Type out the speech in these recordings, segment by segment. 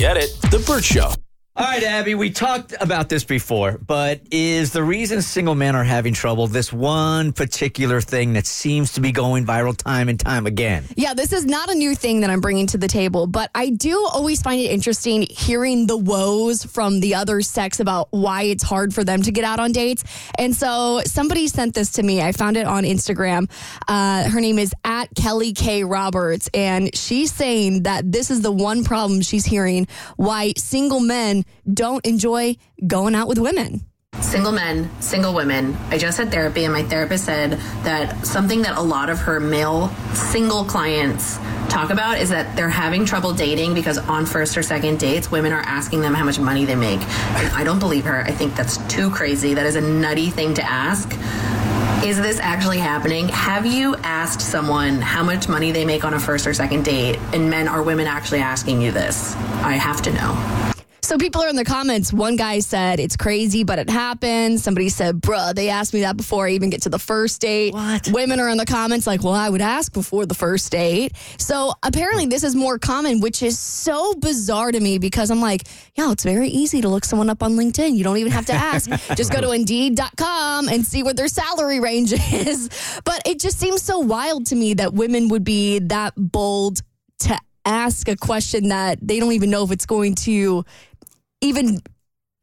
Get it? The Bert Show. All right, Abby, we talked about this before, but is the reason single men are having trouble this one particular thing that seems to be going viral time and time again? Yeah, this is not a new thing that I'm bringing to the table, but I do always find it interesting hearing the woes from the other sex about why it's hard for them to get out on dates. And so somebody sent this to me. I found it on Instagram. Uh, her name is at Kelly K. Roberts, and she's saying that this is the one problem she's hearing why single men don't enjoy going out with women. Single men, single women. I just had therapy, and my therapist said that something that a lot of her male single clients talk about is that they're having trouble dating because on first or second dates, women are asking them how much money they make. And I don't believe her. I think that's too crazy. That is a nutty thing to ask. Is this actually happening? Have you asked someone how much money they make on a first or second date? And men or women actually asking you this? I have to know. So people are in the comments. One guy said it's crazy, but it happens. Somebody said, "Bruh, they asked me that before I even get to the first date." What? Women are in the comments like, "Well, I would ask before the first date." So apparently, this is more common, which is so bizarre to me because I'm like, "Yeah, it's very easy to look someone up on LinkedIn. You don't even have to ask. just go to Indeed.com and see what their salary range is." But it just seems so wild to me that women would be that bold to ask a question that they don't even know if it's going to even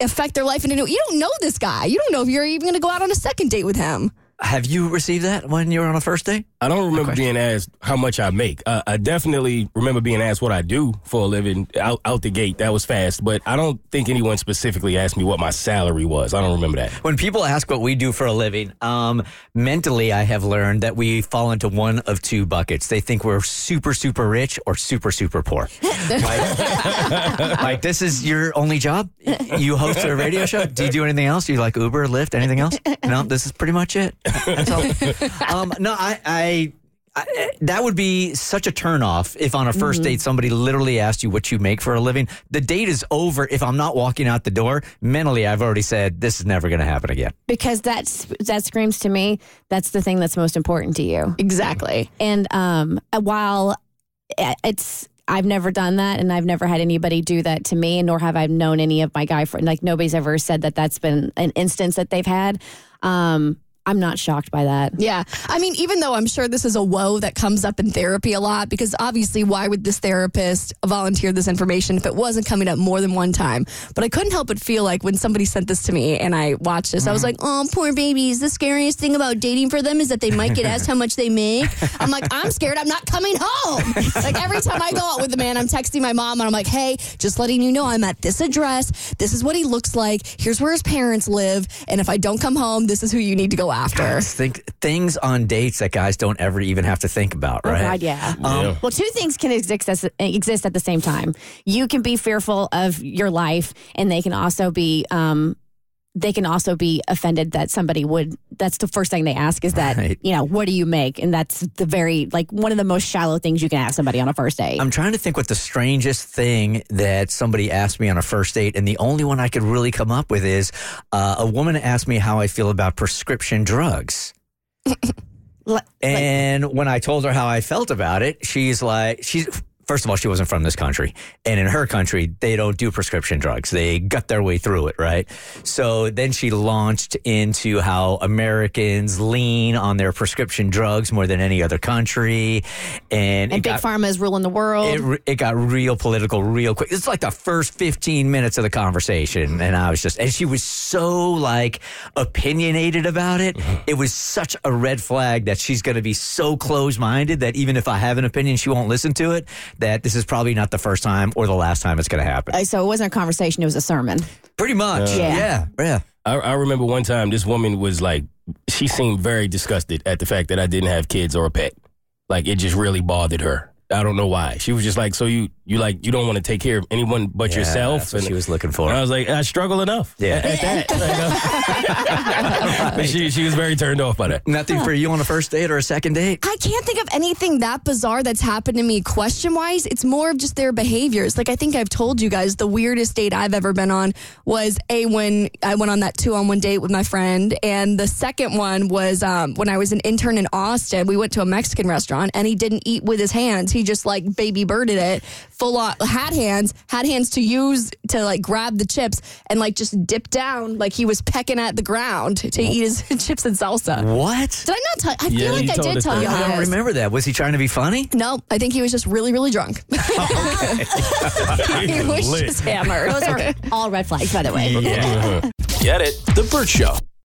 affect their life in a new you don't know this guy you don't know if you're even going to go out on a second date with him Have you received that when you were on a first date? I don't remember being asked how much I make. Uh, I definitely remember being asked what I do for a living out, out the gate. That was fast, but I don't think anyone specifically asked me what my salary was. I don't remember that. When people ask what we do for a living, um, mentally, I have learned that we fall into one of two buckets. They think we're super, super rich or super, super poor. like, like, this is your only job? You host a radio show? Do you do anything else? Do You like Uber, Lyft, anything else? No, this is pretty much it. That's all. Um, no, I, I, I, that would be such a turnoff if on a 1st date somebody literally asked you what you make for a living. The date is over if I'm not walking out the door. Mentally, I've already said this is never going to happen again. because that's that screams to me that's the thing that's most important to you exactly and um while it's I've never done that and I've never had anybody do that to me nor have I known any of my guy friends like nobody's ever said that that's been an instance that they've had um I'm not shocked by that. Yeah. I mean even though i'm sure this is a woe that comes up in therapy a lot because obviously why would this therapist volunteer this information if it wasn't coming up more than one time? But i couldn't help but feel like when somebody sent this to me and i watched this i was mm. like oh poor babies. The scariest thing about dating for them is that they might get asked how much they make. I'm like i'm scared i'm not coming home. Like every time i go out with a man i'm texting my mom and i'm like hey just letting you know i'm at this address. This is what he looks like. Here's where his parents live. And if i don't come home this is who you need to go after Think things on dates that guys don't ever even have to think about, Oh right? God, yeah. Um, Well, two things can exist as, exist at the same time. You can be fearful of your life, and they can also be um, they can also be offended that somebody would. That's the first thing they ask is that Right. you know what do you make, and that's the very like one of the most shallow things you can ask somebody on a first date. I'm trying to think what the strangest thing that somebody asked me on a first date, and the only one I could really come up with is uh, a woman asked me how I feel about prescription drugs. And when I told her how I felt about it, she's like, she's. First of all, she wasn't from this country. And in her country, they don't do prescription drugs. They gut their way through it, right? So then she launched into how Americans lean on their prescription drugs more than any other country. And, and big got- pharma is ruling the world. it, it got real political real quick. It's like the first 15 minutes of the conversation. And I was just, and she was so like opinionated about it. Mm-hmm. It was such a red flag that she's going to be so close minded that even if I have an opinion, she won't listen to it. That this is probably not the first time or the last time it's going to happen. Uh, so it wasn't a conversation; it was a sermon. Pretty much. Yeah. Yeah. Yeah. I, I remember one time this woman was like, she seemed very disgusted at the fact that I didn't have kids or a pet. Like it just really bothered her. I don't know why. She was just like, so you you like you don't want to take care of anyone but Yeah, yourself. that's what she was looking for. And I was like, I struggle enough. Yeah. At that. but she she was very turned off by that. Nothing for you on a first date or a second date? I can't think of anything that bizarre that's happened to me question wise. It's more of just their behaviors. Like I think I've told you guys the weirdest date I've ever been on was a when I went on that two on one date with my friend. And the second one was um, when I was an intern in Austin. We went to a Mexican restaurant and he didn't eat with his hands. He just like baby birded it, full on had hands, had hands to use to like grab the chips and like just dip down like he was pecking at the ground to eat his chips and salsa. What? Did I not tell? I Yeah, feel like I did tell that. you. I don't this. remember that. Was he trying to be funny? No, I think he was just really, really drunk. he was just hammered. Those are all red flags, by the way. Uh-huh. Get it? The Bert Show.